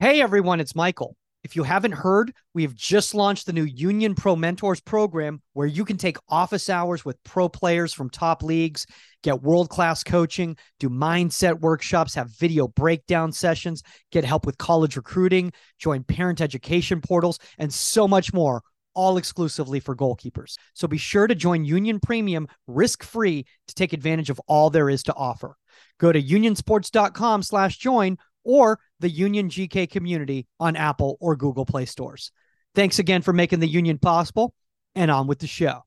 Hey everyone, it's Michael. If you haven't heard, we have just launched the new Union Pro Mentors program where you can take office hours with pro players from top leagues, get world class coaching, do mindset workshops, have video breakdown sessions, get help with college recruiting, join parent education portals, and so much more. All exclusively for goalkeepers. So be sure to join Union Premium risk free to take advantage of all there is to offer. Go to unionsports.com slash join or the Union GK community on Apple or Google Play stores. Thanks again for making the Union possible, and on with the show.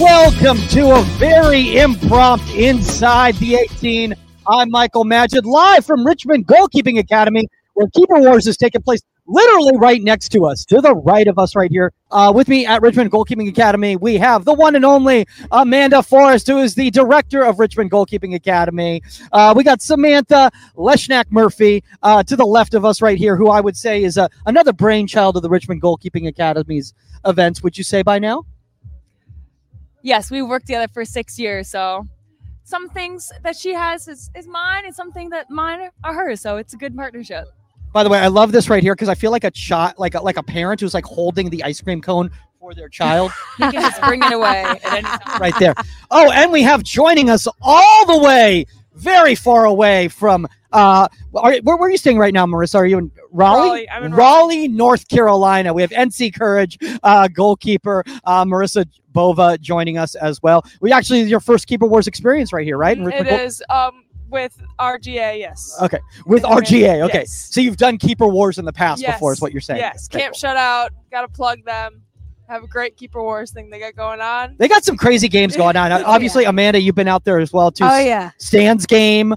Welcome to a very impromptu Inside the 18. I'm Michael Magid, live from Richmond Goalkeeping Academy, where Keeper Wars is taking place literally right next to us, to the right of us right here. Uh, with me at Richmond Goalkeeping Academy, we have the one and only Amanda Forester, who is the director of Richmond Goalkeeping Academy. Uh, we got Samantha Leshnak Murphy uh, to the left of us right here, who I would say is uh, another brainchild of the Richmond Goalkeeping Academy's events. Would you say by now? Yes, we worked together for six years, so some things that she has is, is mine, and something that mine are hers. So it's a good partnership. By the way, I love this right here because I feel like a child, like a, like a parent who's like holding the ice cream cone for their child. You can just bring it away at any time. right there. Oh, and we have joining us all the way, very far away from. Uh, are, where, where are you staying right now, Marisa? Are you in Raleigh? Raleigh, I'm in Raleigh, North Carolina. We have NC Courage uh, goalkeeper uh, Marisa Bova joining us as well. We actually your first Keeper Wars experience right here, right? It Goal- is um with RGA, yes. Okay, with Okay. RGA. Okay, Yes. so you've done Keeper Wars in the past Yes. before, is what you're saying? Yes. Okay, Camp cool. Shutout. Gotta plug them. Have a great Keeper Wars thing they got going on. They got some crazy games going on. Obviously, Amanda, you've been out there as well too. Oh yeah. Stands game. Uh,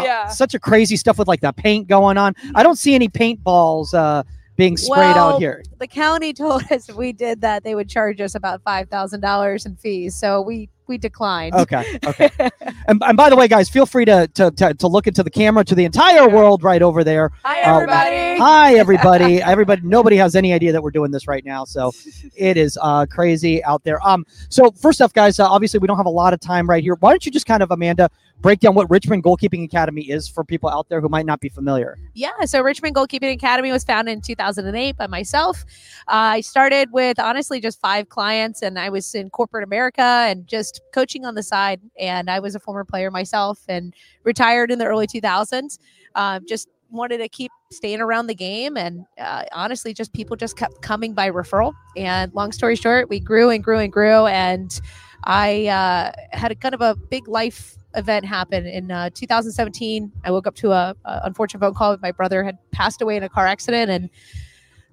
Oh, yeah. Such a crazy stuff with like the paint going on. I don't see any paintballs uh, being sprayed out here. The county told us if we did that, they would charge us about five thousand dollars in fees. So we we declined. Okay. Okay. and, and by the way, guys, feel free to, to to to look into the camera to the entire world right over there. Hi Uh, everybody. Hi, everybody. everybody. Nobody has any idea that we're doing this right now, so it is uh, crazy out there. Um. So first off, guys, uh, obviously we don't have a lot of time right here. Why don't you just kind of, Amanda, break down what Richmond Goalkeeping Academy is for people out there who might not be familiar? Yeah, so Richmond Goalkeeping Academy was founded in 2008 by myself. Uh, I started with honestly just five clients, and I was in corporate America and just coaching on the side. And I was a former player myself and retired in the early 2000s. Uh, just wanted to keep staying around the game, and uh, honestly, just people just kept coming by referral. And long story short, we grew and grew and grew, and I uh, had a kind of a big life event happen in uh, 2017. I woke up to a, a unfortunate phone call. My brother had passed away in a car accident, and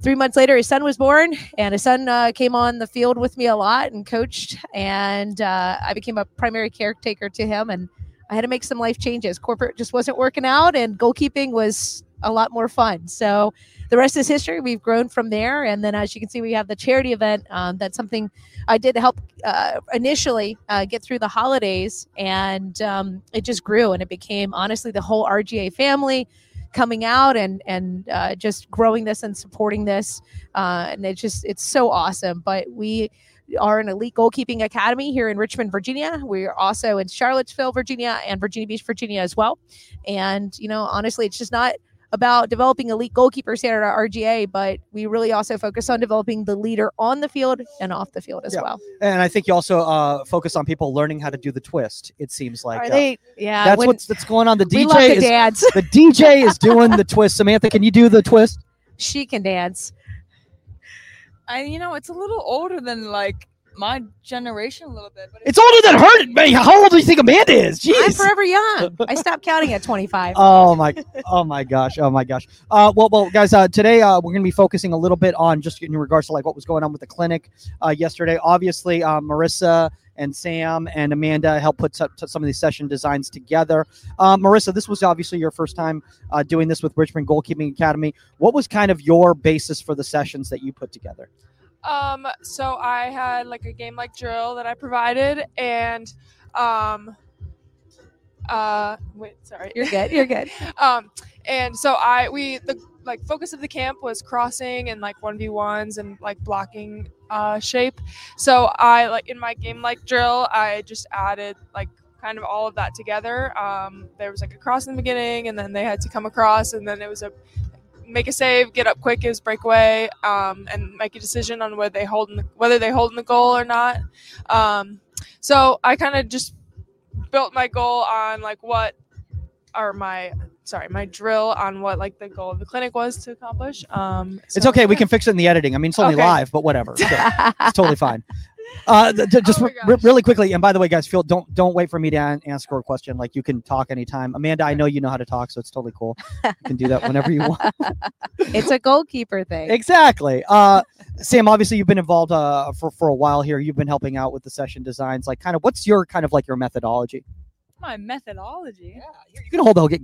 three months later, his son was born. And his son uh, came on the field with me a lot and coached, and uh, I became a primary caretaker to him. And I had to make some life changes. Corporate just wasn't working out, and goalkeeping was a lot more fun. So the rest is history. We've grown from there, and then as you can see, we have the charity event. Um, that's something I did help uh, initially uh, get through the holidays, and um, it just grew, and it became honestly the whole RGA family coming out and and uh, just growing this and supporting this, uh, and it just it's so awesome. But we are an elite goalkeeping academy here in Richmond, Virginia. We're also in Charlottesville, Virginia, and Virginia Beach, Virginia as well. And you know, honestly, it's just not about developing elite goalkeepers here at our RGA, but we really also focus on developing the leader on the field and off the field as Yeah. well. And I think you also uh, focus on people learning how to do the twist. It seems like uh, they? Yeah, that's when- what's that's going on. The DJ the is dads. the DJ is doing the twist. Samantha, can you do the twist? she can dance. I, you know, it's a little older than like my generation a little bit, but It's older than her. Man, how old do you think Amanda is? I'm forever young. I stopped counting at 25. Oh my! Oh my gosh! Oh my gosh! Uh, well, well, guys, uh, today uh, we're going to be focusing a little bit on just in regards to like what was going on with the clinic uh, yesterday. Obviously, uh, Marisa and Sam and Amanda helped put some, some of these session designs together. Uh, Marisa, this was obviously your first time uh, doing this with Richmond Goalkeeping Academy. What was kind of your basis for the sessions that you put together? Um, so I had like a game like drill that I provided and um uh wait, sorry. You're good. You're good. um and so I we the like focus of the camp was crossing and like 1v1s and like blocking uh, shape. So I like in my game like drill, I just added like kind of all of that together. Um, there was like a cross in the beginning, and then they had to come across, and then it was a make a save, get up quick, is breakaway, um, and make a decision on whether they hold in the, whether they hold in the goal or not. Um, so I kind of just built my goal on like what or my sorry my drill on what like the goal of the clinic was to accomplish um It's so, okay. We can fix it in the editing. I mean, it's only Okay. live, but whatever. Sure. it's totally fine. Uh, th- th- just Oh my re- really quickly, and by the way, guys, feel don't don't wait for me to an- answer a question. Like you can talk anytime. Amanda, I know you know how to talk, so it's totally cool. You can do that whenever you want. it's a goalkeeper thing. exactly. Uh, Sam, obviously you've been involved uh, for for a while here. You've been helping out with the session designs. Like, kind of, what's your kind of like your methodology? My methodology. Yeah, You can hold the whole. Get,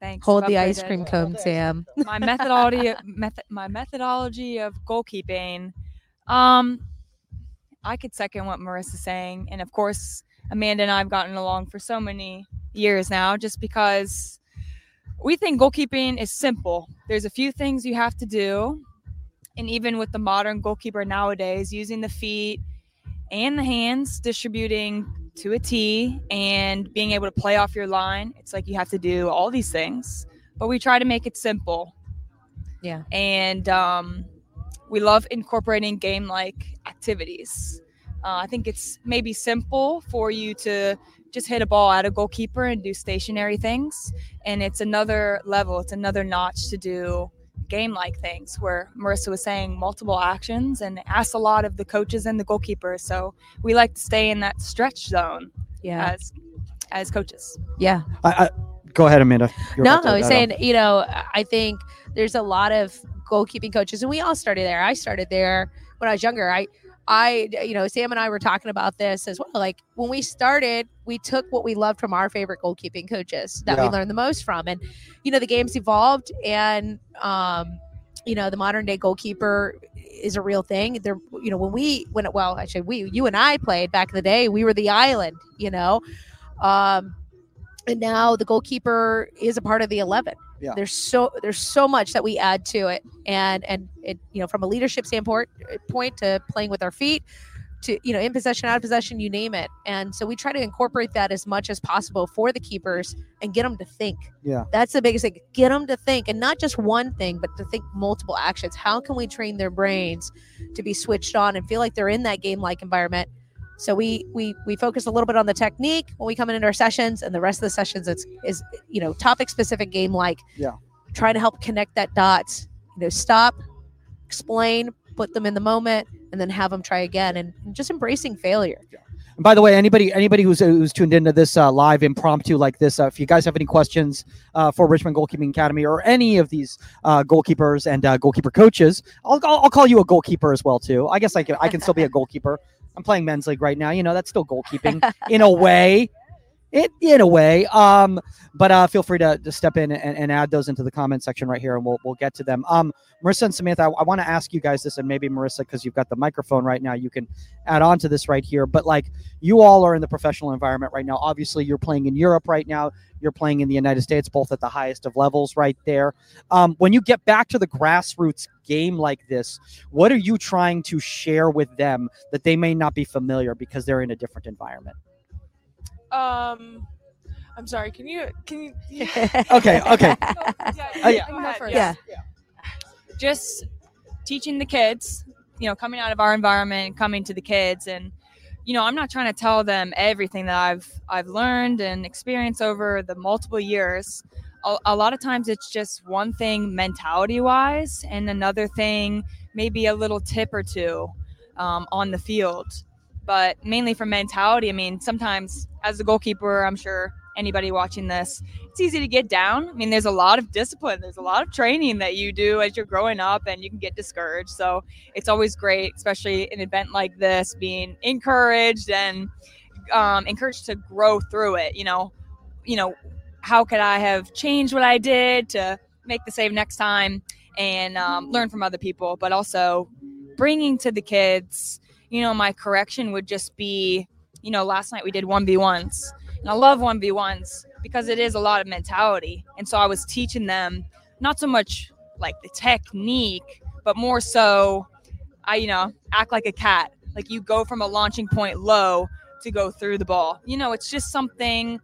Thanks. Hold the ice cream cone, Sam. my methodology method my methodology of goalkeeping um i could second what marisa's saying and of course amanda and i've gotten along for so many years now just because we think goalkeeping is simple there's a few things you have to do and even with the modern goalkeeper nowadays using the feet and the hands distributing to a T and being able to play off your line it's like you have to do all these things but we try to make it simple Yeah. and um, we love incorporating game like activities. Uh, I think it's maybe simple for you to just hit a ball at a goalkeeper and do stationary things. And it's another level, it's another notch to do game like things where Marisa was saying multiple actions and it asks a lot of the coaches and the goalkeepers. So we like to stay in that stretch zone Yeah. as as coaches. Yeah. I, I, go ahead, Amanda. You're no, about to I was add on. saying, you know, I think there's a lot of goalkeeping coaches, and we all started there. I started there when I was younger. I, I, you know, Sam and I were talking about this as well. Like when we started, we took what we loved from our favorite goalkeeping coaches that Yeah. we learned the most from, and you know, the game's evolved, and um, you know, the modern day goalkeeper is a real thing. There, you know, when we, when well, actually, we, you and I played back in the day, we were the island, you know. Um, and now the goalkeeper is a part of the 11 Yeah. there's so there's so much that we add to it. And and it you know from a leadership standpoint eh, point to playing with our feet to you know in possession out of possession you name it. And so we try to incorporate that as much as possible for the keepers and get them to think. Yeah. that's the biggest thing. Get them to think. And not just one thing but to think multiple actions. How can we train their brains to be switched on and feel like they're in that game like environment so we we we focus a little bit on the technique when we come into our sessions, and the rest of the sessions it's is you know topic specific game like Yeah. trying to help connect that dots. You know, stop, explain, put them in the moment, and then have them try again, and, and just embracing failure. And by the way, anybody anybody who's who's tuned into this uh, live impromptu like this, uh, if you guys have any questions uh, for Richmond Goalkeeping Academy or any of these uh, goalkeepers and uh, goalkeeper coaches, I'll, I'll I'll call you a goalkeeper as well too. I guess I can I can still be a goalkeeper. I'm playing men's league right now. You know that's still goalkeeping in a way. It in a way, um, but uh, feel free to, to step in and, and add those into the comment section right here, and we'll we'll get to them. Um, Marisa and Samantha, I, I want to ask you guys this, and maybe Marisa, because you've got the microphone right now, you can add on to this right here. But like, you all are in the professional environment right now. Obviously, you're playing in Europe right now. You're playing in the United States, both at the highest of levels right there. Um, when you get back to the grassroots game like this, what are you trying to share with them that they may not be familiar because they're in a different environment? um i'm sorry can you can you Okay, okay. No, yeah, Uh, yeah, go go ahead. Yeah. just teaching the kids, you know, coming out of our environment, coming to the kids and you know, I'm not trying to tell them everything that I've I've learned and experienced over the multiple years. A, a lot of times it's just one thing mentality wise and another thing maybe a little tip or two um, on the field. But mainly for mentality, I mean, sometimes as a goalkeeper, I'm sure anybody watching this, it's easy to get down. I mean, there's a lot of discipline, there's a lot of training that you do as you're growing up, and you can get discouraged. So it's always great, especially an event like this, being encouraged and um, encouraged to grow through it. You know, you know, how could I have changed what I did to make the save next time and um, learn from other people, but also bringing to the kids. You know, my correction would just be, you know, last night we did one v ones, and I love one v ones because it is a lot of mentality. And so I was teaching them not so much like the technique, but more so I, you know, act like a cat. Like you go from a launching point low to go through the ball. You know, it's just something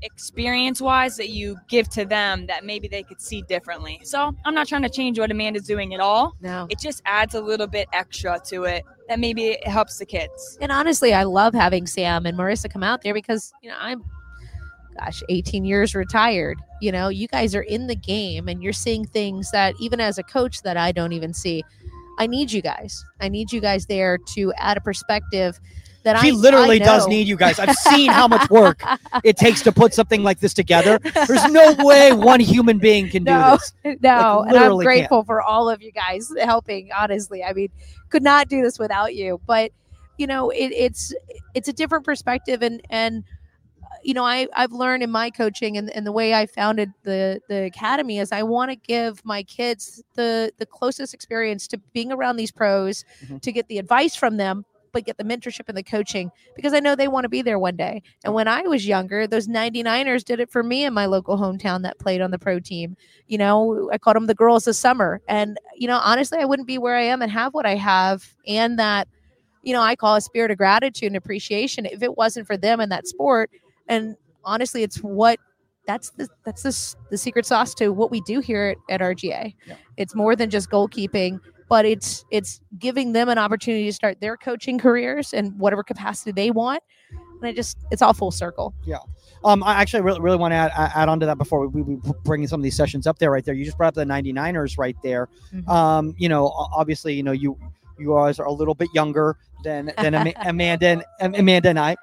experience wise that you give to them that maybe they could see differently. So I'm not trying to change what Amanda's doing at all. No. It just adds a little bit extra to it that maybe it helps the kids. And honestly, I love having Sam and Marisa come out there because, you know, I'm gosh, 18 years retired. You know, you guys are in the game and you're seeing things that even as a coach that I don't even see. I need you guys. I need you guys there to add a perspective that She I literally I does need you guys. I've seen how much work it takes to put something like this together. There's no way one human being can do No. this. No, Like, and I'm literally can't. grateful for all of you guys helping. Honestly, I mean, could not do this without you. But you know, it, it's it's a different perspective, and and uh, you know, I I've learned in my coaching and, and the way I founded the the academy is I want to give my kids the the closest experience to being around these pros, Mhm. to get the advice from them. But get the mentorship and the coaching because I know they want to be there one day. And when I was younger, those 99ers did it for me in my local hometown that played on the pro team. You know i called them the girls of summer. And you know honestly i wouldn't be where i am and have what i have. And that you know i call a spirit of gratitude and appreciation if it wasn't for them in that sport. And honestly it's what that's the that's the, the secret sauce to what we do here at, at rga Yeah. it's more than just goalkeeping but it's it's giving them an opportunity to start their coaching careers in whatever capacity they want and i just it's all full circle Yeah. Um, I actually really, really want to add, add on to that before we, we bring some of these sessions up there right there. You just brought up the 99ers right there. Mhm. Um, you know, obviously, you know, you you guys are a little bit younger than than Ama- Amanda and Amanda and I.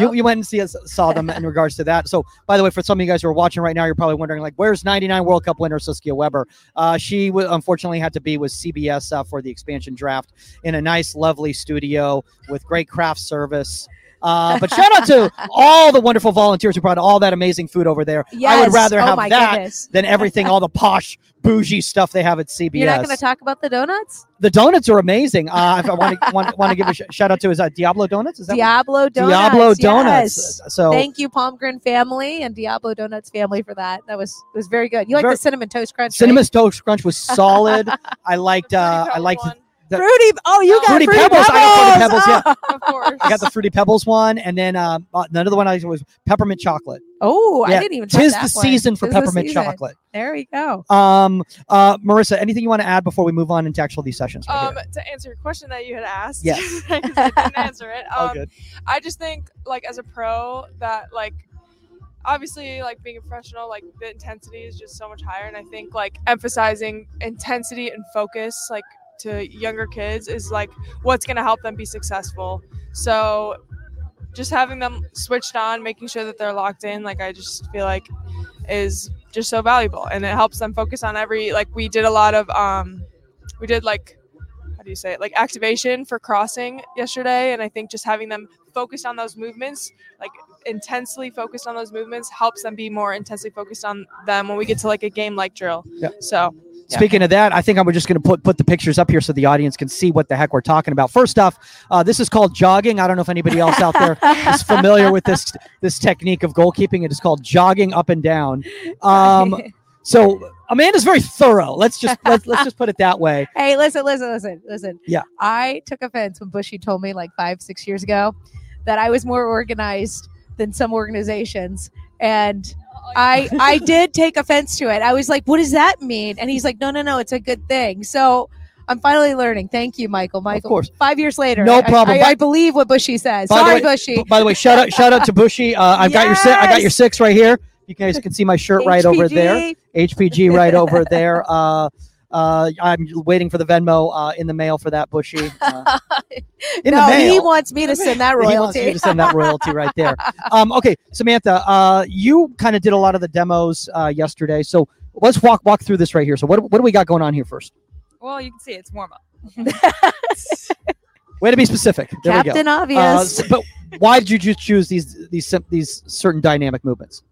You, you went and see us, saw them in regards to that. So, by the way, for some of you guys who are watching right now, you're probably wondering, like, where's 99 World Cup winner Saskia Webber? Uh, she w- unfortunately had to be with CBS uh, for the expansion draft in a nice, lovely studio with great craft service. Uh, but shout out to all the wonderful volunteers who brought all that amazing food over there. I would rather oh have that goodness. than everything, all the posh, bougie stuff they have at CBS. You're not going to talk about the donuts? the donuts are amazing. Uh, if I want to want, want to give a sh- shout out to is that Diablo Donuts? Is that what- Diablo Donuts. Diablo Donuts? yes. So Thank you, Palmgren family and Diablo Donuts family for that. That was was very good. You like the cinnamon toast crunch? Cinnamon Toast Crunch was solid. I liked. Uh, I liked. one, the- right? fruity. Oh, you got Fruity fruity, Pebbles. I got Fruity Pebbles. Yeah, of course. I got the Fruity Pebbles one, and then um, another one I was peppermint chocolate. Oh, Yeah, I didn't even. touch Tis that the one. season for Tis the peppermint season. chocolate. There we go. Um, uh, Marisa, anything you want to add before we move on into actual these sessions? right Um, here? to answer your question that you had asked, Yes. 'cause I didn't answer it. All Um, good. I just think, like, as a pro, that like, obviously, like being a professional, like the intensity is just so much higher, and I think like emphasizing intensity and focus, like to younger kids, is like what's gonna help them be successful. So, just having them switched on, making sure that they're locked in, like I just feel like is just so valuable, and it helps them focus on every like we did a lot of um, we did like how do you say it like activation for crossing yesterday and i think just having them focused on those movements like intensely focused on those movements helps them be more intensely focused on them when we get to like a game like drill Yeah. so yeah. Speaking of that, I think I'm just going to put put the pictures up here so the audience can see what the heck we're talking about. First off, uh, this is called jogging. I don't know if anybody else out there is familiar with this this technique of goalkeeping. It is called jogging up and down. Um, so Amanda's very thorough. Let's just let's, let's just put it that way. Hey, listen, listen, listen, listen. Yeah. I took offense when Bushy told me like five, six years ago that I was more organized than some organizations. And I I did take offense to it. I was like, what does that mean? And he's like, no, no, no, it's a good thing. So I'm finally learning. Thank you, Michael. Michael. course. Five years later. No problem. I, By- I believe what Bushy says. By Sorry, way- Bushy. By the way, shout out shout out to Bushy. Uh, I've got your si- I got your six right here. You guys can see my shirt right over there. HPG. HPG right over there. Uh, uh, I'm waiting for the Venmo uh, in the mail for that Bushy. Uh, in no, the mail. he wants me to send that royalty. He wants you royalty. to send that royalty right there. Um, okay, Samantha, uh, you kind of did a lot of the demos uh, yesterday, so let's walk walk through this right here. So what what do we got going on here first? Well, you can see it's warm up. Way to be specific. There we Captain go. Uh, Obvious. s- but why did you just choose these these these certain dynamic movements?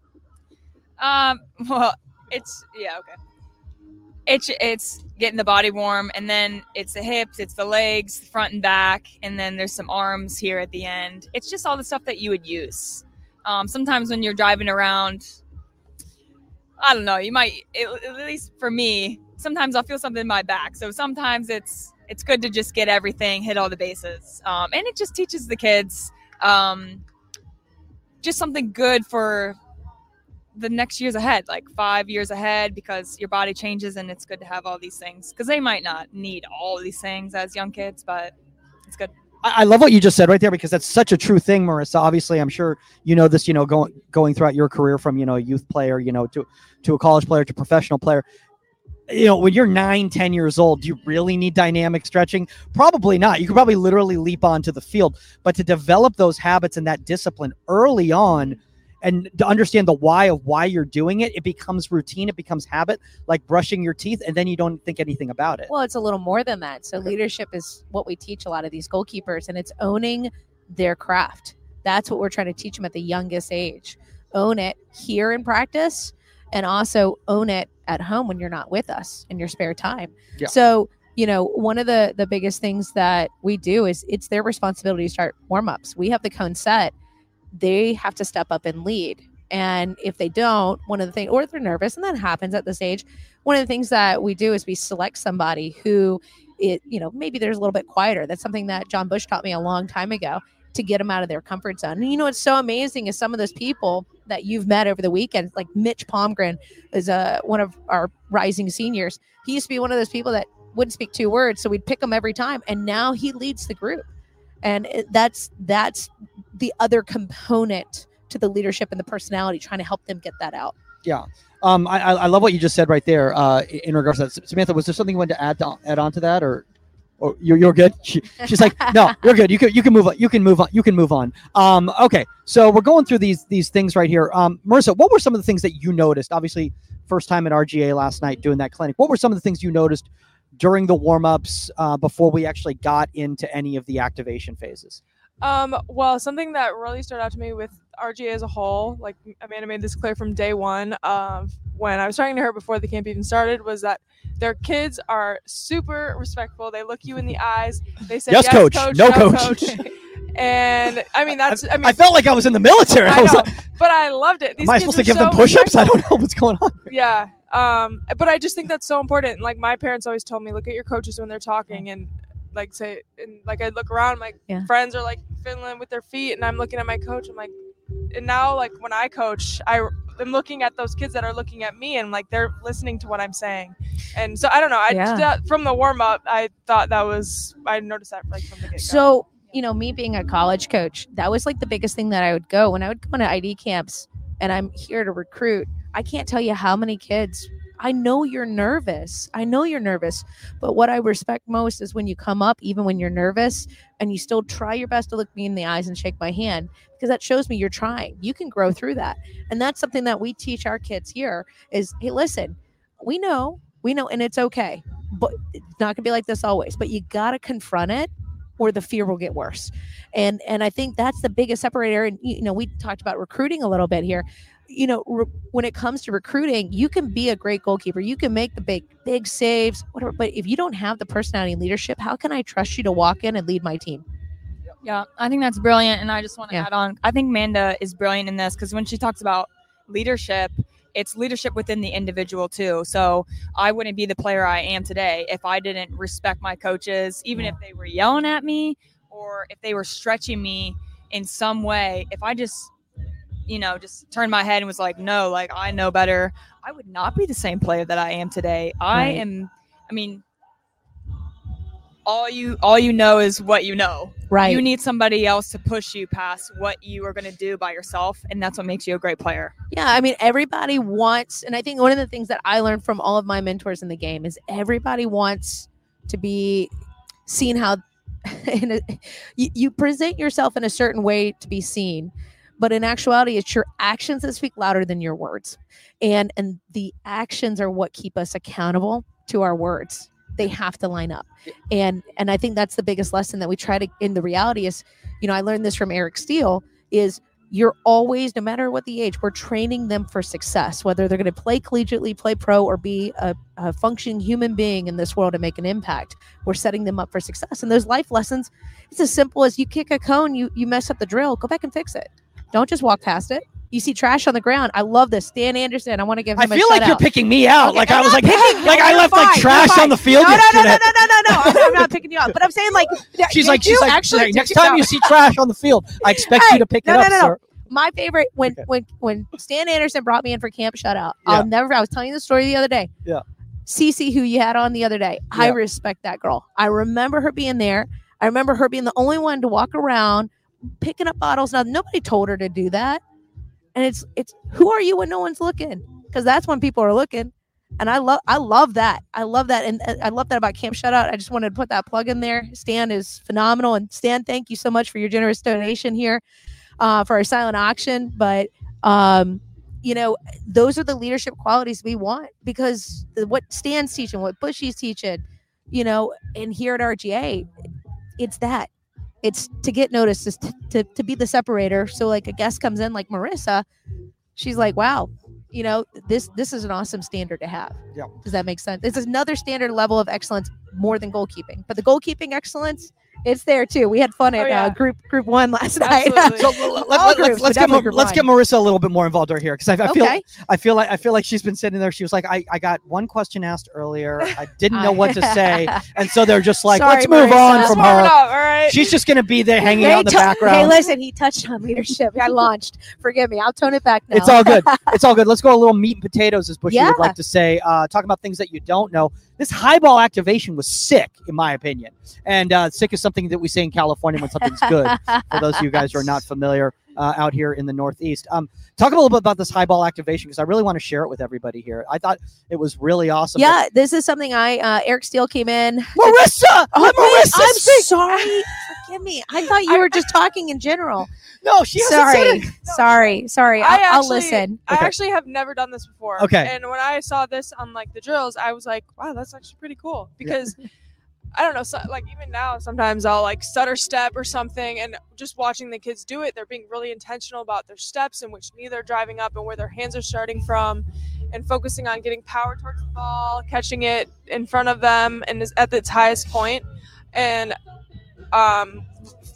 Um, well, it's yeah, okay. It's it's getting the body warm, and then it's the hips, it's the legs, front and back, and then there's some arms here at the end. It's just all the stuff that you would use. Um, sometimes when you're driving around, I don't know, you might at at least for me. Sometimes I'll feel something in my back, so sometimes it's it's good to just get everything, hit all the bases, um, and it just teaches the kids um, just something good for the next years ahead, like five years ahead, because your body changes and it's good to have all these things. Because they might not need all these things as young kids, but it's good. I, I love what you just said right there because that's such a true thing, Marisa. Obviously, I'm sure you know this. You know, going going throughout your career from you know a youth player, you know, to to a college player to professional player. You know, when you're nine, ten years old, do you really need dynamic stretching? Probably not. You could probably literally leap onto the field. But to develop those habits and that discipline early on, and to understand the why of why you're doing it, it becomes routine, it becomes habit, like brushing your teeth, and then you don't think anything about it. Well, it's a little more than that. So leadership is what we teach a lot of these goalkeepers, and it's owning their craft. That's what we're trying to teach them at the youngest age. Own it here in practice, and also own it at home when you're not with us in your spare time. Yeah. So you know one of the the biggest things that we do is it's their responsibility to start warm-ups we have the cone set they have to step up and lead. And if they don't, one of the things, or they're nervous, and that happens at this age, one of the things that we do is we select somebody who, it, you know, maybe there's a little bit quieter. That's something that John Bush taught me a long time ago to get them out of their comfort zone. And you know what's so amazing is some of those people that you've met over the weekend, like Mitch Palmgren is a, one of our rising seniors. He used to be one of those people that wouldn't speak two words, so we'd pick him every time, and now he leads the group and that's that's the other component to the leadership and the personality trying to help them get that out Yeah. Um, I, I love what you just said right there. Uh, in regards to that, Samantha, was there something you wanted to add to, add on to that, or, or you're, you're good? She, she's like, no, you're good. You can you can move on. You can move on. You can move on. Um, okay. So we're going through these these things right here. Um, Marisa, what were some of the things that you noticed? Obviously, first time at RGA last night doing that clinic. What were some of the things you noticed during the warm ups uh, before we actually got into any of the activation phases? Um, well, something that really stood out to me with RGA as a whole, like Amanda made this clear from day one, um, when I was talking to her before the camp even started, was that their kids are super respectful. They look you in the eyes. They say, Yes, "Yes, coach. coach, No, no, coach." coach." and I mean, that's I mean, I felt like I was in the military. I, I was know, like, but I loved it. These am I supposed to give them so push ups? I don't know what's going on. Yeah. Um, but I just think that's so important. Like my parents always told me, look at your coaches when they're talking and like say and like I look around, my Yeah. friends are like fiddling with their feet and I'm looking at my coach. I'm like and now like when I coach, I am looking at those kids that are looking at me and like they're listening to what I'm saying. And so I don't know. I Yeah. from the warm up, I thought that was I noticed that like from the get go. so you know me being a college coach that was like the biggest thing that i would go when i would go into id camps and i'm here to recruit i can't tell you how many kids i know you're nervous. I know you're nervous but what i respect most is when you come up even when you're nervous and you still try your best to look me in the eyes and shake my hand because that shows me you're trying. You can grow through that. And that's something that we teach our kids here is hey listen we know we know and it's okay but it's not gonna be like this always but you gotta confront it or the fear will get worse. And and i think that's the biggest separator and you know we talked about recruiting a little bit here you know re- when it comes to recruiting you can be a great goalkeeper you can make the big big saves whatever but if you don't have the personality and leadership how can i trust you to walk in and lead my team Yeah, I think that's brilliant. And I just want to Yeah. add on, I think Manda is brilliant in this because when she talks about leadership, it's leadership within the individual too. So I wouldn't be the player I am today if I didn't respect my coaches, even if they were yelling at me or if they were stretching me in some way. If I just, you know, just turned my head and was like, no, like I know better, I would not be the same player that I am today. I Right. am, I mean, all you all you know is what you know. Right. you need somebody else to push you past what you are going to do by yourself and that's what makes you a great player. Yeah, I mean, everybody wants, and I think one of the things that I learned from all of my mentors in the game is everybody wants to be seen how in a, you, you present yourself in a certain way to be seen, but in actuality, it's your actions that speak louder than your words, and and the actions are what keep us accountable to our words. They have to line up, and and I think that's the biggest lesson that we try to. In the reality is, you know, I learned this from Eric Steele is you're always, no matter what the age, we're training them for success, whether they're going to play collegiately, play pro, or be a, a functioning human being in this world and make an impact. We're setting them up for success. And those life lessons, it's as simple as you kick a cone, you you mess up the drill, go back and fix it. Don't just walk past it. You see trash on the ground. I love this. Stan Anderson. I want to give him. I feel like you're out. picking me out. Okay, like I'm I was like, picking you. like I left like fine. You're trash on the field No, no, no, no, no, no, no, no. I'm, I'm not picking you out. But I'm saying like She's like, she's like, actually like, next time you see trash on the field, I expect Hey, you to pick no, it up, no, no. sir. my favorite when Okay. when when Stan Anderson brought me in for camp shutout. Yeah. I'll never. I was telling you the story the other day. Yeah. Cece, who you had on the other day, I respect that girl. I remember her being there. I remember her being the only one to walk around picking up bottles. Now nobody told her to do that, and it's it's who are you when no one's looking? Because that's when people are looking. And I love I love that. I love that. And uh, I love that about Camp Shutout. I just wanted to put that plug in there. Stan is phenomenal. And Stan, thank you so much for your generous donation here uh, for our silent auction. But um, you know, those are the leadership qualities we want because what Stan's teaching, what Bushy's teaching, you know, and here at RGA, it's that. It's to get noticed, is to, to, to be the separator. So like a guest comes in like Marisa, she's like, wow, you know, this this is an awesome standard to have. Yeah. Does that make sense? It's another standard level of excellence more than goalkeeping. But the goalkeeping excellence, it's there too. We had fun Oh, at yeah. uh, group group one last night. So let, All let, groups, us let's get definitely Mar- let's get. Marisa a little bit more involved right here because I, I feel okay. I feel like I feel like she's been sitting there. She was like, I, I got one question asked earlier. I didn't know what to say, and so they're just like, Sorry, let's move Marisa. on from her. up, all right. She's just gonna be there hanging Hey, out in the to- background. Hey, listen, he touched on leadership. I launched. Forgive me. I'll tone it back now. It's all good. It's all good. Let's go a little meat and potatoes, as Bushy Yeah. would like to say. Uh, talking about things that you don't know. This high ball activation was sick, in my opinion. And uh, sick is something that we say in California when something's good. For those of you guys who are not familiar uh, out here in the Northeast, um, talk a little bit about this high ball activation because I really want to share it with everybody here. I thought it was really awesome. Yeah, this is something I uh Eric Steele came in. Marisa, Oh, let wait, Marisa I'm speak. sorry. Forgive me. I thought you were just talking in general. No, she hasn't said Sorry. it. Sorry. Sorry. I I'll, I'll listen. I Okay. actually have never done this before. Okay. And when I saw this on like the drills, I was like, wow, that's actually pretty cool because I don't know, so, like even now sometimes I'll like stutter step or something and just watching the kids do it, they're being really intentional about their steps and which knee they're driving up and where their hands are starting from and focusing on getting power towards the ball, catching it in front of them and is at its highest point. And um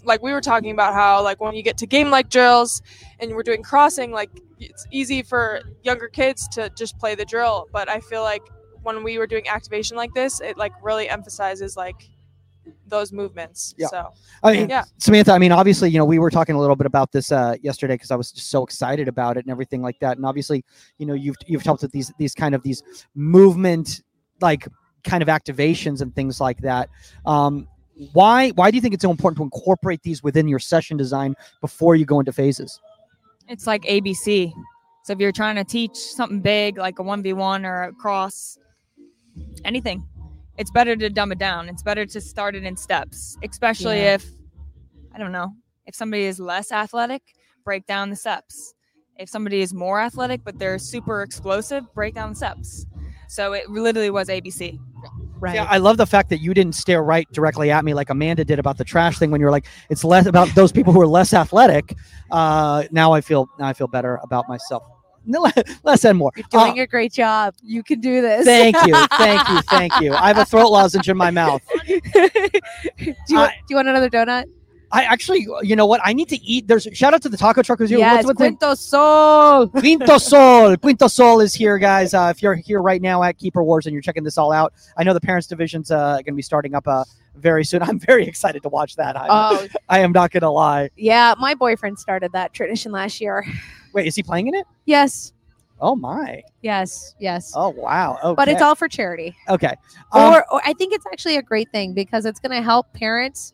like we were talking about how like when you get to game like drills and we're doing crossing like it's easy for younger kids to just play the drill but i feel like when we were doing activation like this it like really emphasizes like those movements Yeah. so I mean, Yeah. Samantha, I mean, obviously, you know, we were talking a little bit about this uh, yesterday because I was just so excited about it and everything like that. And obviously, you know, you've you've helped with these these kind of these movement like kind of activations and things like that. Um, why why do you think it's so important to incorporate these within your session design before you go into phases? It's like ABC. So if you're trying to teach something big like a 1v1 or a cross, anything, it's better to dumb it down. It's better to start it in steps, especially Yeah. if, I don't know, if somebody is less athletic, break down the steps. If somebody is more athletic, but they're super explosive, break down the steps. So it literally was ABC. Right. Yeah, I love the fact that you didn't stare right directly at me like Amanda did about the trash thing when you were like, it's less about those people who are less athletic. Uh, now I feel now I feel better about myself. No, Less and more. You're Uh, doing a great job. You can do this. Thank you, thank you, thank you. I have a throat lozenge in my mouth. do, you want, do you want another donut? I actually, you know what? I need to eat. There's shout out to the taco truck who's here. Yes, what's, Quinto Sol. Quinto Sol. Quinto Sol is here, guys. Uh, if you're here right now at Keeper Wars and you're checking this all out, I know the parents division's uh, going to be starting up uh, very soon. I'm very excited to watch that. I, Oh, I am not going to lie. yeah. My boyfriend started that tradition last year. Wait, is he playing in it? Yes. Oh my. Yes. Yes. Oh wow. Okay. But it's all for charity. okay. Um, or, or I think it's actually a great thing because it's going to help parents.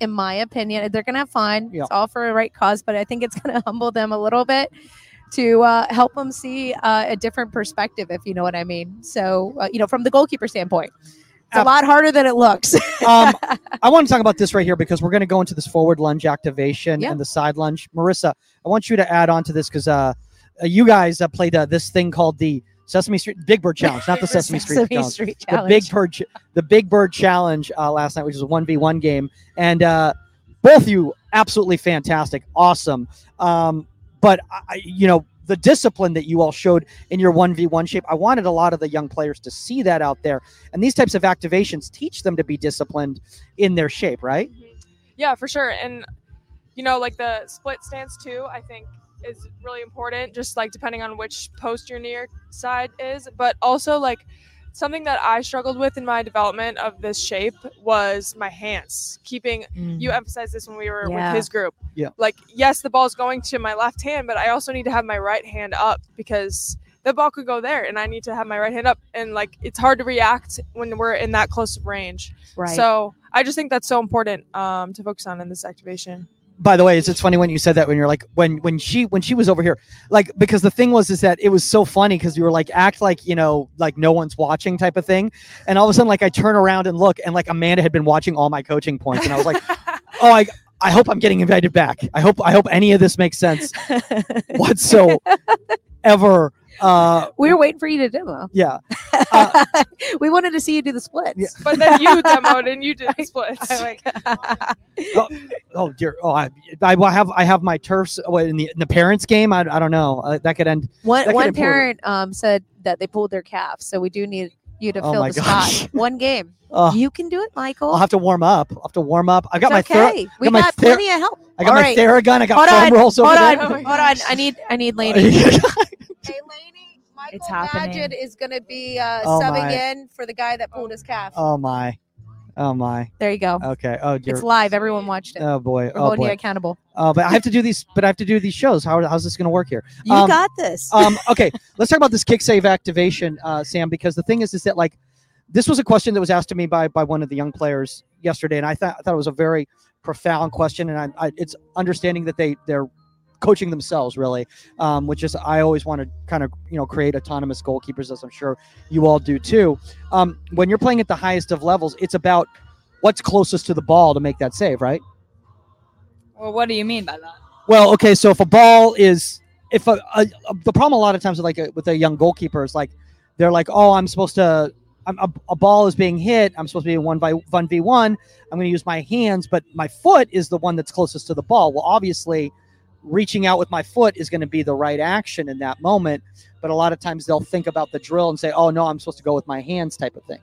In my opinion, they're going to have fun. Yeah. It's all for a right cause, but I think it's going to humble them a little bit to uh, help them see uh, a different perspective, if you know what I mean. So, uh, you know, from the goalkeeper standpoint, a lot harder than it looks. um, I want to talk about this right here because we're going to go into this forward lunge activation Yeah. and the side lunge. Marisa, I want you to add on to this because uh, uh, you guys uh, played uh, this thing called the Sesame Street Big Bird Challenge, not the Sesame Street Sesame Challenge. Street The Challenge. Big Bird, the Big Bird Challenge uh, last night, which is a one v one game, and uh, both of you absolutely fantastic, awesome. Um, but I, you know the discipline that you all showed in your 1v1 shape. I wanted a lot of the young players to see that out there. And these types of activations teach them to be disciplined in their shape right? Mm-hmm. Yeah for sure. And you know like the split stance too i think is really important, just like depending on which post your near side is. But also, like, something that I struggled with in my development of this shape was my hands. Keeping, you emphasized this when we were Yeah. with his group. Yeah. Like, yes, the ball's going to my left hand, but I also need to have my right hand up because the ball could go there and I need to have my right hand up. And like, it's hard to react when we're in that close of range. right. So I just think that's so important um, to focus on in this activation. By the way, it's, it's funny when you said that when you're like when when she when she was over here, like because the thing was is that it was so funny because you were like act like you know like no one's watching type of thing, and all of a sudden like I turn around and look and like Amanda had been watching all my coaching points, and I was like, oh I. I hope I'm getting invited back. I hope I hope any of this makes sense whatsoever. Uh, we were waiting for you to demo. yeah, Uh, we wanted to see you do the splits. Yeah. but then you demoed and you did the splits. I'm like, oh dear. Oh, I, I have I have my turfs what, in the in the parents game. I, I don't know. Uh, that could end. one could one improve. parent um, said that they pulled their calf, so we do need you to Oh fill my the gosh. spot. One game. Uh, you can do it, Michael. I'll have to warm up. I'll have to warm up. I got It's my Thera- okay. we got my got Thera- plenty of help. I got All my right. Theragun. I got Hold foam on, rolls over Hold there. on, Oh my hold on. I need I need Lainey. Hey, Lainey, Michael It's happening. Magid is going to be uh, Oh, subbing my. in for the guy that pulled his calf. oh my, oh my. There you go. Okay. Oh dear. It's live. Everyone watched it. Oh boy. We're Oh holding you boy. accountable. Uh, but I have to do these. But I have to do these shows. How, how's this going to work here? You Um, got this. um, okay, let's talk about this kick save activation, uh, Sam, because the thing is, is that like this was a question that was asked to me by by one of the young players yesterday, and I thought I thought it was a very profound question, and I, I it's understanding that they they're coaching themselves really, um, which is I always want to kind of you know create autonomous goalkeepers, as I'm sure you all do too. Um, when you're playing at the highest of levels, it's about what's closest to the ball to make that save, right? Well, what do you mean by that? Well, okay, so if a ball is if a, a, a- the problem a lot of times with like a, with a young goalkeeper is like they're like, oh, I'm supposed to. I'm, a, a ball is being hit. I'm supposed to be one by one v one. I'm going to use my hands, but my foot is the one that's closest to the ball. Well, obviously, reaching out with my foot is going to be the right action in that moment. But a lot of times they'll think about the drill and say, oh no, I'm supposed to go with my hands, type of thing.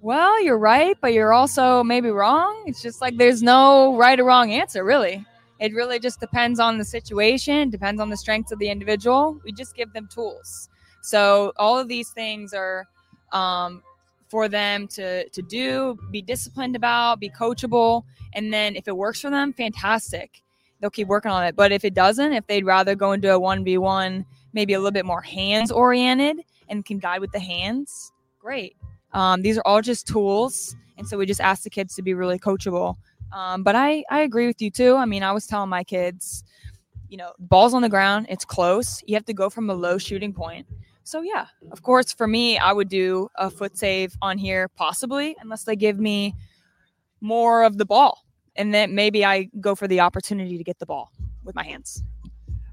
Well, you're right, but you're also maybe wrong. It's just like there's no right or wrong answer, really. It really just depends on the situation, depends on the strengths of the individual. We just give them tools. So all of these things are um, for them to to do, be disciplined about, be coachable, and then if it works for them, fantastic. They'll keep working on it. But if it doesn't, if they'd rather go into a one v one, maybe a little bit more hands oriented and can guide with the hands, great. Um, these are all just tools, and so we just ask the kids to be really coachable. Um, but I I agree with you too. I mean, I was telling my kids, you know, balls on the ground, it's close. You have to go from a low shooting point. So yeah, of course, for me, I would do a foot save on here possibly, unless they give me more of the ball, and then maybe I go for the opportunity to get the ball with my hands.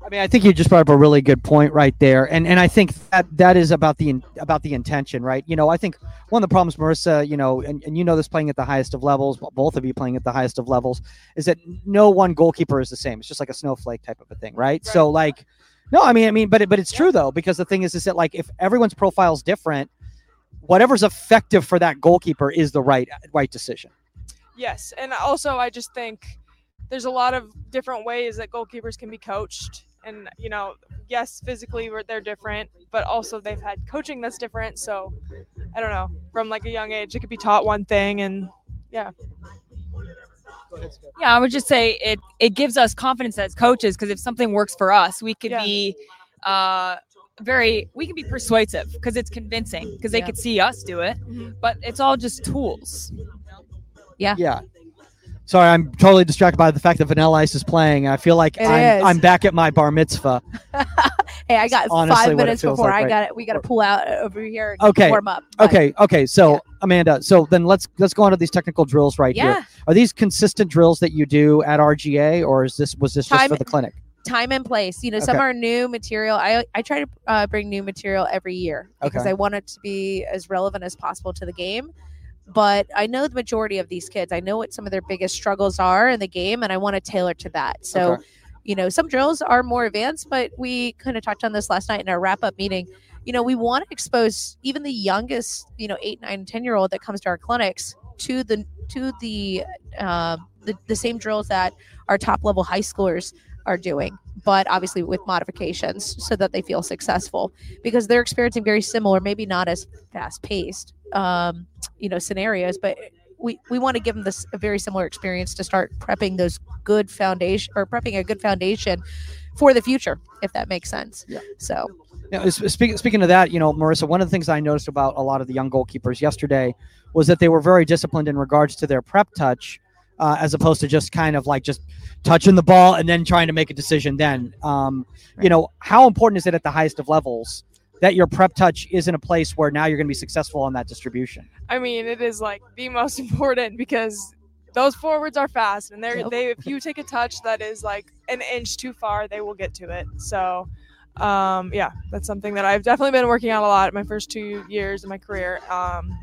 I mean, I think you just brought up a really good point right there, and and I think that that is about the about the intention, right? You know, I think one of the problems, Marisa, you know, and, and you know this playing at the highest of levels, both of you playing at the highest of levels, is that no one goalkeeper is the same. It's just like a snowflake type of a thing, right? So like, no, I mean, I mean, but it, but it's true though because the thing is, is that like if everyone's profile is different, whatever's effective for that goalkeeper is the right right decision. Yes, and also I just think there's a lot of different ways that goalkeepers can be coached, and you know, yes, physically they're different, but also they've had coaching that's different. So I don't know, from like a young age, it could be taught one thing, and Yeah, Yeah, I would just say it it gives us confidence as coaches because if something works for us, we could Yeah. be uh very we can be persuasive because it's convincing because they Yeah. could see us do it, Mhm. but it's all just tools. Yeah. Yeah. Sorry, I'm totally distracted by the fact that Vanilla Ice is playing. I feel like I'm. I'm back at my bar mitzvah. hey, I got honestly five minutes before like I right- got it. We got to pull out over here. And Okay, Warm up. but- Okay, okay. So Amanda, so then let's let's go on to these technical drills right Yeah. here. Are these consistent drills that you do at RGA, or is this was this just for the clinic? time and place. You know, some are new material. I I try to uh, bring new material every year because Okay. I want it to be as relevant as possible to the game. But I know the majority of these kids. I know what some of their biggest struggles are in the game, and I want to tailor to that. So, Okay. you know, some drills are more advanced, but we kind of talked on this last night in our wrap up meeting. You know, we want to expose even the youngest, you know, eight, nine, ten year old that comes to our clinics to the to the uh, the, the same drills that our top level high schoolers are doing, but obviously with modifications so that they feel successful because they're experiencing very similar, maybe not as fast paced, um, you know, scenarios, but we, we want to give them this a very similar experience to start prepping those good foundation or prepping a good foundation for the future, if that makes sense. Yeah. So Now, speaking speaking of that, you know, Marisa, one of the things I noticed about a lot of the young goalkeepers yesterday was that they were very disciplined in regards to their prep touch, uh, as opposed to just kind of like just touching the ball and then trying to make a decision. Then, um, you know, how important is it at the highest of levels that your prep touch is in a place where now you're going to be successful on that distribution? I mean, it is like the most important because those forwards are fast, and they're they if you take a touch that is like an inch too far, they will get to it. So, um, yeah, that's something that I've definitely been working on a lot in my first two years of my career. Um,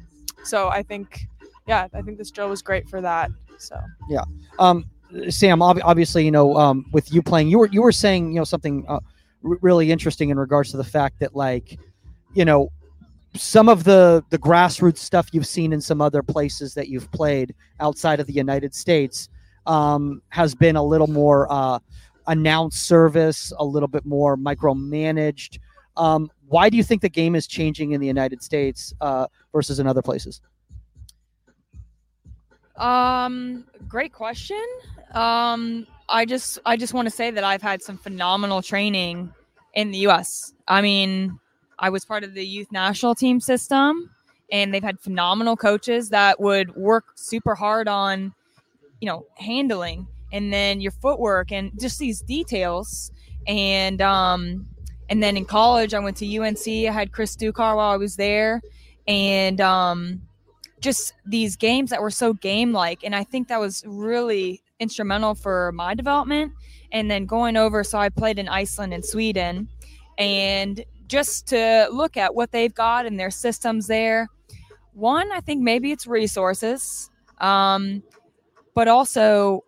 so I think, yeah, I think this drill was great for that. So. Yeah um, Sam, ob- obviously, you know, um, with you playing, you were you were saying, you know, something uh, really interesting in regards to the fact that, like, you know, some of the the grassroots stuff you've seen in some other places that you've played outside of the United States um, has been a little more uh, announced service, a little bit more micromanaged. Um, why do you think the game is changing in the United States uh, versus in other places? Um, great question. Um, I just I just want to say that I've had some phenomenal training in the U.S. I mean, I was part of the youth national team system, and they've had phenomenal coaches that would work super hard on, you know, handling and then your footwork and just these details. And um, and then in college, I went to UNC. I had Chris Ducar while I was there, and um, just these games that were so game like and i think that was really instrumental for my development. And then going over so i played in iceland and sweden and just to look at what they've got and their systems there. One i think maybe it's resources um, but also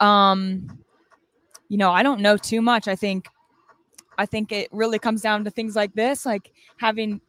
um, you know i don't know too much. I think i think it really comes down to things like this like having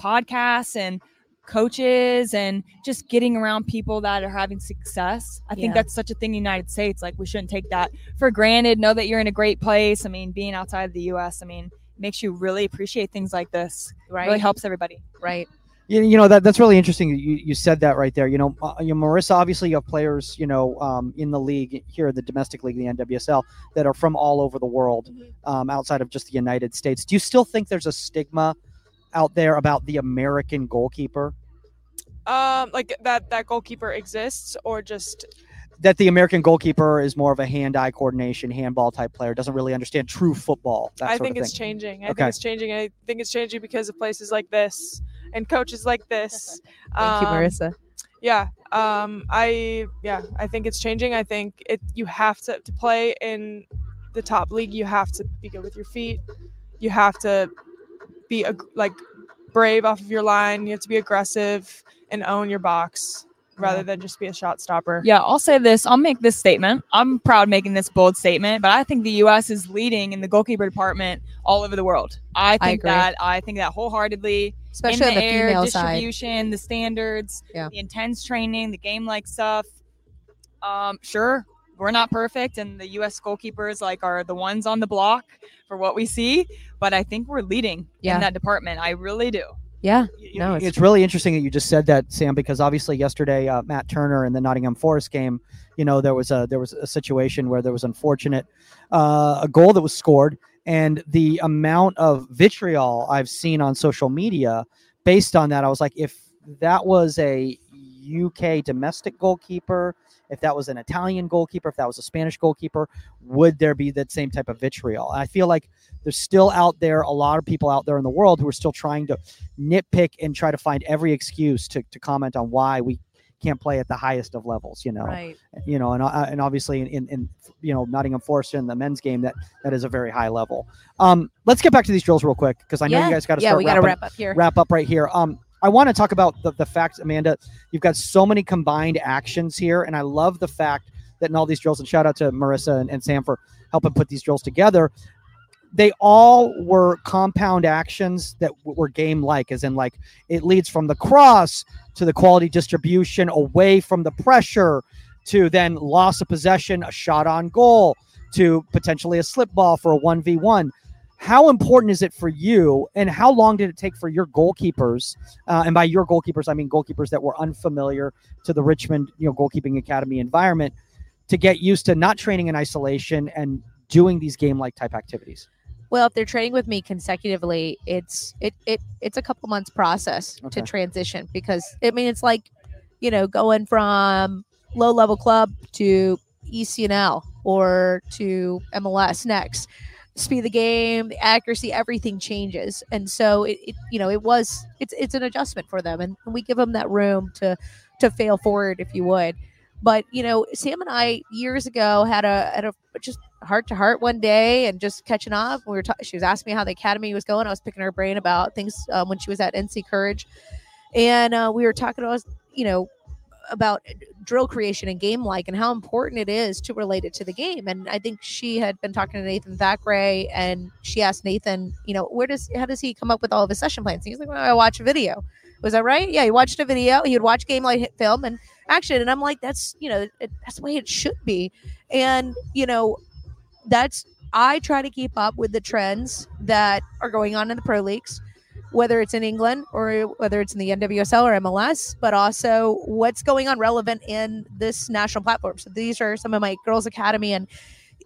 podcasts and coaches and just getting around people that are having success. I Yeah. think that's such a thing in the United States. Like we shouldn't take that for granted. Know that you're in a great place. I mean, being outside of the US, I mean, makes you really appreciate things like this. It right, really helps everybody. right. You, you know that that's really interesting. You, you said that right there. You know, uh, you know, Marisa. Obviously, you have players, you know, um, in the league here, the domestic league, the NWSL, that are from all over the world, um, outside of just the United States. Do you still think there's a stigma out there about the American goalkeeper? Um, like that that goalkeeper exists, or just That the American goalkeeper is more of a hand-eye coordination, handball type player, doesn't really understand true football. That I sort think of it's thing. changing. I Okay. think it's changing. I think it's changing because of places like this and coaches like this. Thank you, Um, Marisa. Yeah. Um, I yeah. I think it's changing. I think it. You have to to play in the top league. You have to be good with your feet. You have to be ag- like brave off of your line. You have to be aggressive and own your box rather than just be a shot stopper. Yeah, I'll say this. I'll make this statement. I'm proud making this bold statement, but I think the U.S. is leading in the goalkeeper department all over the world. I think agree. that. I think that wholeheartedly. Especially in the, the air, female side. distribution, the standards, Yeah. the intense training, the game like stuff. Um, sure, we're not perfect, and the U.S. goalkeepers like are the ones on the block for what we see. But I think we're leading Yeah. in that department. I really do. Yeah. No, it's- it's, really interesting that you just said that, Sam, because obviously yesterday, uh, Matt Turner in the Nottingham Forest game, you know, there was a there was a situation where there was unfortunate uh, a goal that was scored, and the amount of vitriol I've seen on social media based on that, I was like, if that was a UK domestic goalkeeper, if that was an Italian goalkeeper, if that was a Spanish goalkeeper, would there be that same type of vitriol? I feel like there's still out there a lot of people out there in the world who are still trying to nitpick and try to find every excuse to, to comment on why we can't play at the highest of levels you know Right. you know and, uh, and obviously in, in, in you know Nottingham Forest in the men's game that that is a very high level um let's get back to these drills real quick because I know yeah. you guys got to yeah, start we got to wrapping, wrap up here. wrap up right here um I want to talk about the, the fact Amanda you've got so many combined actions here and I love the fact that in all these drills and shout out to Marisa and, and Sam for helping put these drills together they all were compound actions that w- were game like as in like it leads from the cross to the quality distribution away from the pressure to then loss of possession a shot on goal to potentially a slip ball for a 1v1 how important is it for you and how long did it take for your goalkeepers uh, and by your goalkeepers i mean goalkeepers that were unfamiliar to the richmond you know goalkeeping academy environment to get used to not training in isolation and doing these game like type activities Well, if they're training with me consecutively, it's it it it's a couple months process Okay. to transition because I mean it's like, you know, going from low level club to ECNL or to MLS next. Speed of the game, the accuracy, everything changes, and so it, it you know it was it's it's an adjustment for them, and we give them that room to to fail forward if you would. But you know, Sam and I years ago had a had a just heart to heart one day and just catching up. We were ta- she was asking me how the academy was going. I was picking her brain about things um, when she was at NC Courage, and uh, we were talking about you know about drill creation and game like and how important it is to relate it to the game. And I think she had been talking to Nathan Thackeray and she asked Nathan, you know, where does how does he come up with all of his session plans? And he's like, well, I watch a video. Was that right? Yeah, he watched a video. He would watch game like film and action. And I'm like, that's you know, it, that's the way it should be. And you know, that's I try to keep up with the trends that are going on in the pro leagues, whether it's in England or whether it's in the NWSL or MLS, but also what's going on relevant in this national platform. So these are some of my girls academy and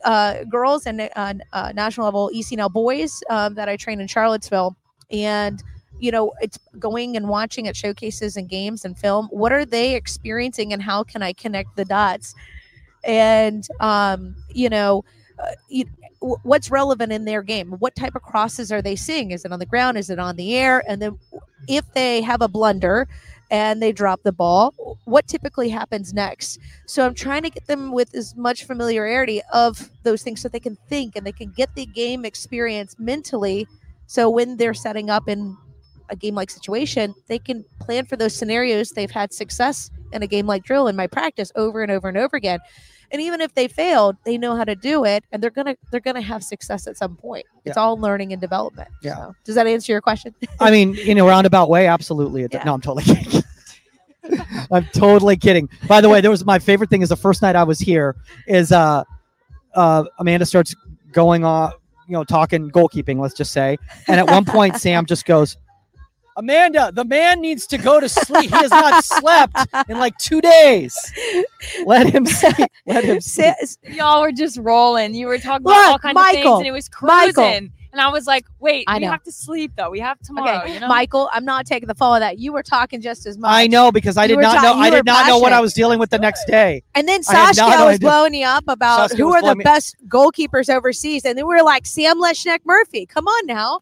uh, girls and uh, uh, national level ECNL boys um, that I train in Charlottesville, and you know it's going and watching at showcases and games and film. What are they experiencing, and how can I connect the dots? And um, you know, uh, you, what's relevant in their game? What type of crosses are they seeing? Is it on the ground? Is it on the air? And then if they have a blunder and they drop the ball, what typically happens next? So I'm trying to get them with as much familiarity of those things so they can think and they can get the game experience mentally. So when they're setting up in a game like situation, they can plan for those scenarios. They've had success in a game like drill in my practice over and over and over again. And even if they failed, they know how to do it and they're gonna they're gonna have success at some point. It's all learning and development. Yeah. So, does that answer your question? I mean, in a roundabout way, absolutely. It, Yeah. No, I'm totally kidding. I'm totally kidding. By the way, there was my favorite thing is the first night I was here is uh uh Amanda starts going on, you know, talking goalkeeping, let's just say. And at one point Sam just goes, Amanda, the man needs to go to sleep. He has not slept in like two days. Let him sleep. Let him sleep. Y'all were just rolling. You were talking about Look, all kinds of things, and it was Michael. And I was like, "Wait, I we know. have to sleep though. We have tomorrow." Okay, you know, Michael, I'm not taking the fall of that. You were talking just as much. I know because I You did not ta- know I did not know what I was dealing with the next day. And then Saskia was blowing you up about Saskia who are the me- best goalkeepers overseas, and then we were like Sam Leshnak Murphy. Come on now,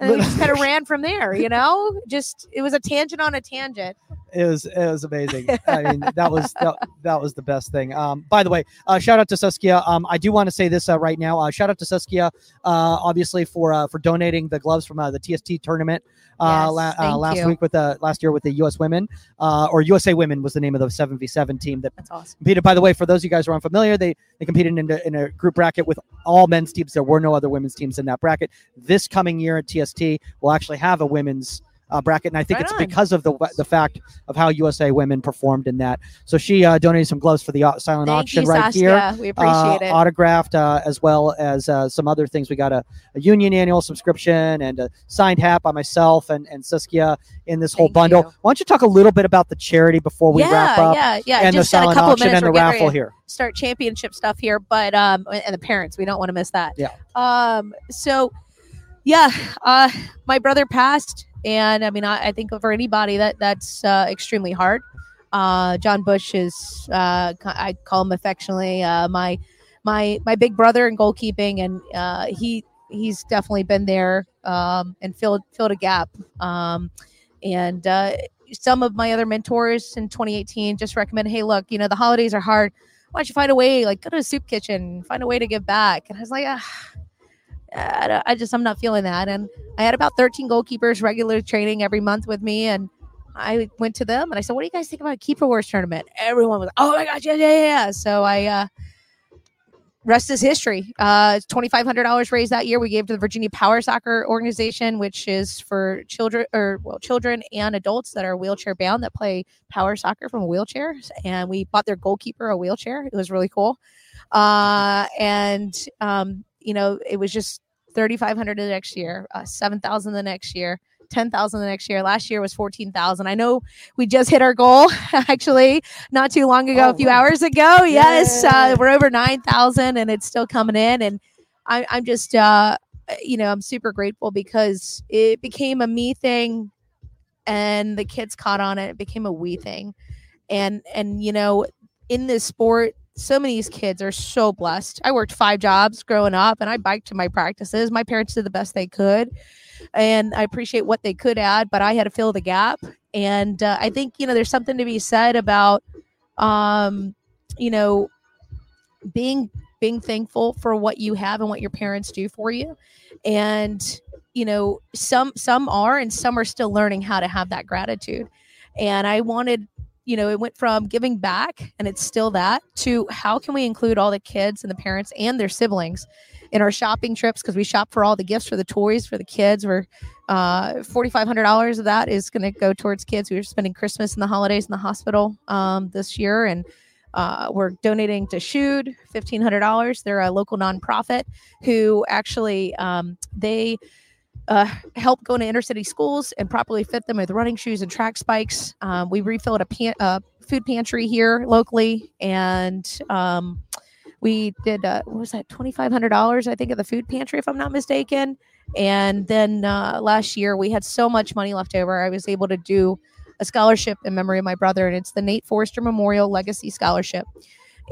and we just kind of ran from there. You know, just it was a tangent on a tangent. it was it was amazing. I mean, that was that, that was the best thing. Um, by the way, uh, shout out to Saskia. Um, I do want to say this uh, right now. Uh, shout out to Saskia, uh, obviously for uh, for donating the gloves from uh, the TST tournament uh, Yes, la- uh, last you. week with the last year with the U.S. Women uh, or USA Women was the name of the seven v seven team that That's awesome. competed. By the way, for those of you guys who are unfamiliar, they they competed in a, in a group bracket with all men's teams. There were no other women's teams in that bracket. This coming year at TST, we'll actually have a women's uh, bracket, and I think Right it's on. because of the the fact of how USA Women performed in that. So she uh, donated some gloves for the au- silent Thank auction you, right Saskia. here. We appreciate uh, it. Autographed uh, as well as uh, some other things. We got a, a union annual subscription and a signed hat by myself and, and Saskia in this whole Thank bundle. you. Why don't you talk a little bit about the charity before we yeah, wrap up? yeah, yeah. and the just a silent auction minutes. and the We're getting ready raffle here. Start championship stuff here, but um, and the parents, we don't want to miss that. Yeah. Um. So, yeah. Uh, my brother passed, and I mean, I, I think for anybody that that's uh, extremely hard. Uh, John Bush is, uh, I call him affectionately, uh, my my my big brother in goalkeeping, and uh, he he's definitely been there um, and filled filled a gap. Um, and some of my other mentors in 2018 just recommend, hey, look, you know, the holidays are hard. Why don't you find a way, like go to a soup kitchen, find a way to give back? And I was like, ah, I, I just, I'm not feeling that. And I had about 13 goalkeepers regular training every month with me. And I went to them and I said, what do you guys think about a keeper wars tournament? Everyone was, oh my gosh, yeah, yeah, yeah. So I, uh, rest is history. Uh, twenty five hundred dollars raised that year. We gave to the Virginia Power Soccer Organization, which is for children or well, children and adults that are wheelchair bound that play power soccer from wheelchairs. And we bought their goalkeeper a wheelchair. It was really cool. Uh, and um, you know, it was just thirty five hundred the next year, uh, seven thousand the next year. 10,000 the next year. Last year was 14,000. I know we just hit our goal actually not too long ago, Oh, a few wow. hours ago. Yes. Uh, we're over 9,000 and it's still coming in. And I, I'm just, uh, you know, I'm super grateful because it became a me thing and the kids caught on it. It became a we thing. And, and, you know, in this sport, so many of these kids are so blessed. I worked five jobs growing up and I biked to my practices. My parents did the best they could. And I appreciate what they could add, but I had to fill the gap. And uh, I think, you know, there's something to be said about, um, you know, being being thankful for what you have and what your parents do for you and you know some some are and some are still learning how to have that gratitude and i wanted you know it went from giving back and it's still that to how can we include all the kids and the parents and their siblings in our shopping trips? Because we shop for all the gifts for the toys for the kids. We're uh, $4500 of that is going to go towards kids. We were spending christmas and the holidays in the hospital um, this year and uh, we're donating to Shoot fifteen hundred dollars. They're a local nonprofit who actually um, they uh, help go into inner city schools and properly fit them with running shoes and track spikes. Um, we refilled a, pan- a food pantry here locally, and um, we did uh, what was that twenty five hundred dollars I think at the food pantry if I'm not mistaken. And then uh, last year we had so much money left over, I was able to do a scholarship in memory of my brother, and it's the Nate Forester Memorial Legacy Scholarship.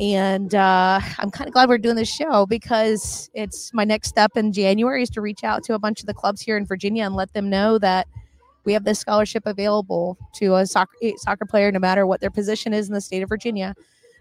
And uh, I'm kind of glad we're doing this show because it's my next step in January is to reach out to a bunch of the clubs here in Virginia and let them know that we have this scholarship available to a soccer soccer player, no matter what their position is in the state of Virginia.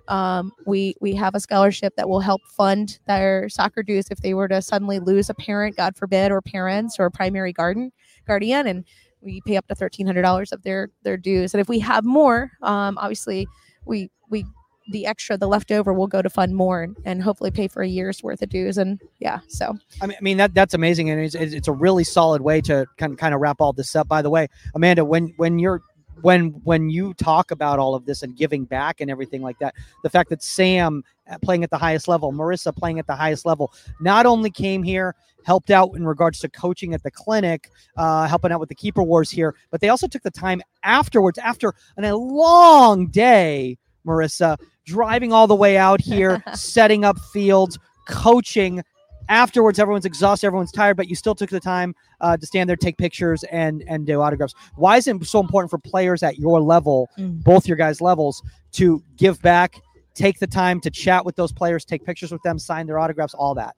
Um, we we have a scholarship that will help fund their soccer dues if they were to suddenly lose a parent, God forbid, or parents or primary garden guardian, and we pay up to thirteen hundred dollars of their their dues. And if we have more, um, obviously we we the extra, the leftover, will go to fund more and, hopefully pay for a year's worth of dues. And yeah, so I mean, I mean that that's amazing, and it's, it's a really solid way to kind kind of wrap all this up. By the way, Amanda, when when you're when when you talk about all of this and giving back and everything like that, the fact that Sam uh, playing at the highest level, Marisa playing at the highest level, not only came here, helped out in regards to coaching at the clinic, uh, helping out with the keeper wars here, but they also took the time afterwards, after a long day, Marisa, driving all the way out here, setting up fields, coaching. Afterwards, everyone's exhausted, everyone's tired, but you still took the time uh, to stand there, take pictures, and and do autographs. Why is it so important for players at your level, Mm. both your guys' levels, to give back, take the time to chat with those players, take pictures with them, sign their autographs, all that?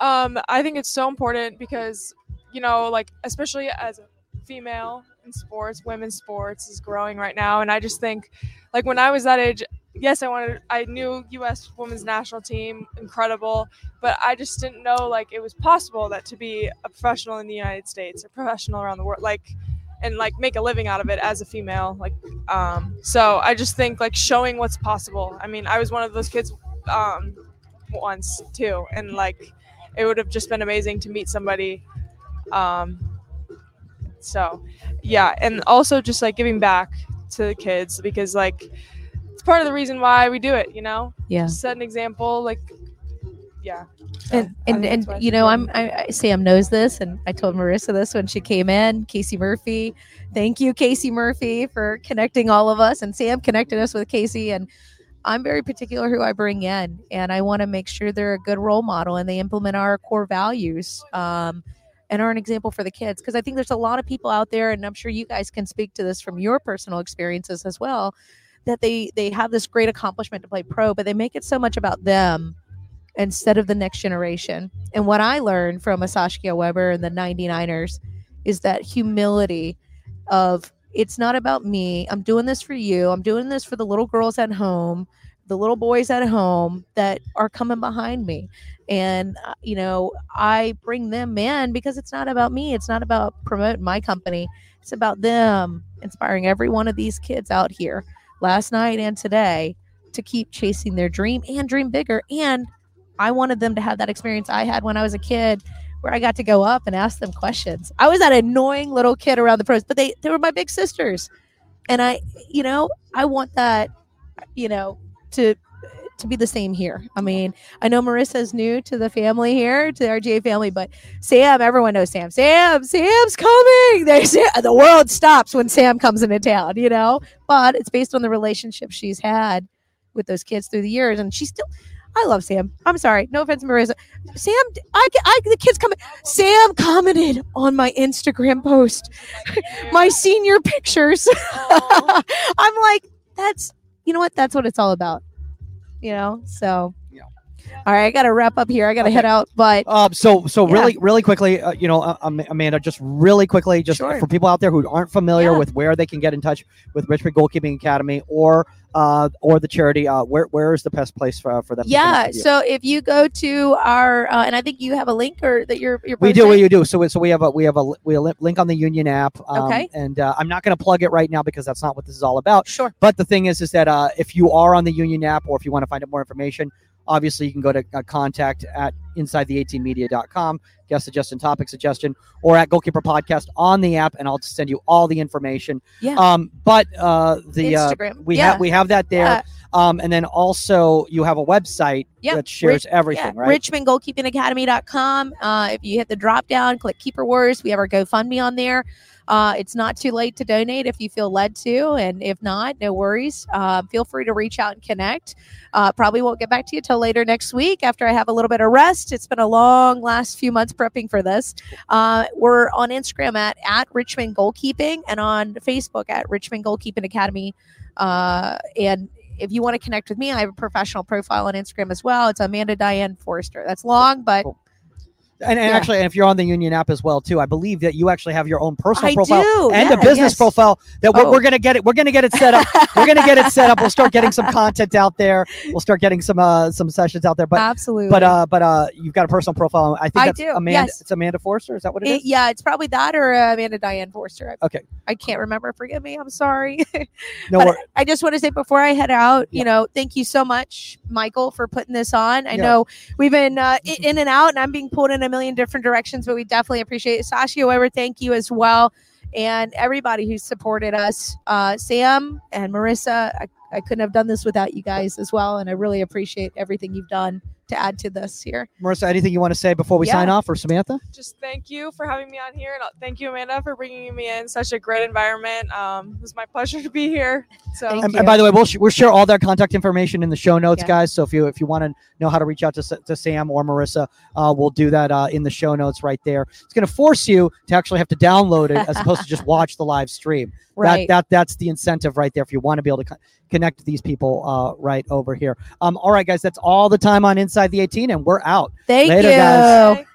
Um, I think it's so important because, you know, like especially as a female in sports, women's sports is growing right now, and I just think, like when I was that age, yes, I wanted, I knew U.S. women's national team, incredible, but I just didn't know like it was possible that to be a professional in the United States, a professional around the world, like. And like make a living out of it as a female, like, um. So I just think like showing what's possible. I mean, I was one of those kids, um, once too, and like it would have just been amazing to meet somebody um so yeah and also just like giving back to the kids because like it's part of the reason why we do it you know yeah. just set an example like yeah So, and and, and that's why it's you know i'm. I, I sam knows this and i told marisa this when she came in casey murphy thank you casey murphy for connecting all of us and sam connected us with casey and i'm very particular who i bring in and i want to make sure they're a good role model and they implement our core values um, and are an example for the kids because i think there's a lot of people out there and i'm sure you guys can speak to this from your personal experiences as well that they they have this great accomplishment to play pro but they make it so much about them instead of the next generation. And what I learned from a Saskia Webber and the 99ers is that humility of it's not about me. I'm doing this for you. I'm doing this for the little girls at home, the little boys at home that are coming behind me. And, uh, you know, I bring them in because it's not about me. It's not about promoting my company. It's about them inspiring every one of these kids out here last night and today to keep chasing their dream and dream bigger. And I wanted them to have that experience I had when I was a kid where I got to go up and ask them questions. I was that annoying little kid around the pros, but they they were my big sisters. And I, you know, I want that, you know, to to be the same here. I mean, I know Marisa's new to the family here, to the RGA family, but Sam, everyone knows Sam. Sam, Sam's coming. They say the world stops when Sam comes into town, you know. But it's based on the relationship she's had with those kids through the years, and she's still. I love Sam. I'm sorry. No offense, Marisa. Sam, I, I the kids coming. Sam commented on my Instagram post, my senior pictures. I'm like, that's you know what? That's what it's all about. You know. So. Yeah. All right, I got to wrap up here. I got to Okay. head out, but Um, so so Yeah. really really quickly, uh, you know, uh, Amanda, just really quickly, just Sure. for people out there who aren't familiar Yeah. with where they can get in touch with Richmond Goalkeeping Academy or uh or the charity, uh, where where is the best place for for them? yeah. So if you go to our, uh, and I think you have a link or that you're you're we do we do so we, so we have a we have a we have a link on the Union app. Um, Okay. and uh, I'm not going to plug it right now because that's not what this is all about. Sure. But the thing is, is that uh, if you are on the Union app or if you want to find out more information, obviously you can go to uh, contact at inside-the18media.com, guest suggestion, topic suggestion, or at Goalkeeper Podcast on the app, and I'll send you all the information. Yeah. Um, but uh, the uh, Instagram. we yeah. have we have that there. Yeah. Um, and then also you have a website Yeah, that shares everything, yeah, right? richmondgoalkeepingacademy.com. Uh, if you hit the drop down, click Keeper Wars. We have our GoFundMe on there. Uh, it's not too late to donate if you feel led to, and if not, no worries. Uh, feel free to reach out and connect. Uh, probably won't get back to you till later next week after I have a little bit of rest. It's been a long last few months prepping for this. Uh, we're on Instagram at at Richmond Goalkeeping and on Facebook at Richmond Goalkeeping Academy. Uh, and if you want to connect with me, I have a professional profile on Instagram as well. It's Amanda Diane Forester. That's long, but Cool. And, and Yeah. actually, and if you're on the Union app as well too, I believe that you actually have your own personal I profile do. and yeah, a business yes. profile. That we're, Oh. we're gonna get it. We're gonna get it set up. we're gonna get it set up. We'll start getting some content out there. We'll start getting some uh some sessions out there. But Absolutely. but uh but uh you've got a personal profile. I think I do, Amanda. yes. It's Amanda Forester. Is that what it It- is? yeah, it's probably that or uh, Amanda Diane Forester. I, Okay. I can't remember. Forgive me. I'm sorry. No. but I just want to say before I head out, Yeah. you know, thank you so much, Michael, for putting this on. I know we've been uh, in and out, and I'm being pulled in a million different directions, but we definitely appreciate it. Saskia Webber, thank you as well, and everybody who supported us, uh, Sam and Marisa. I, I couldn't have done this without you guys as well, and I really appreciate everything you've done to add to this here. Marisa, anything you want to say before we Yeah. sign off, or Samantha? just thank you for having me on here, and uh, thank you, Amanda, for bringing me in. Such a great environment. Um, it was my pleasure to be here. So And, and by the way, we'll sh- we'll share all their contact information in the show notes, Yeah. guys. So if you if you want to know how to reach out to, to Sam or Marisa, uh, we'll do that uh, in the show notes right there. It's going to force you to actually have to download it as opposed to just watch the live stream. Right. That that that's the incentive right there if you want to be able to co- connect these people uh, right over here. Um, all right, guys, that's all the time on Inside the 18, and we're out. Thank Later, you. guys.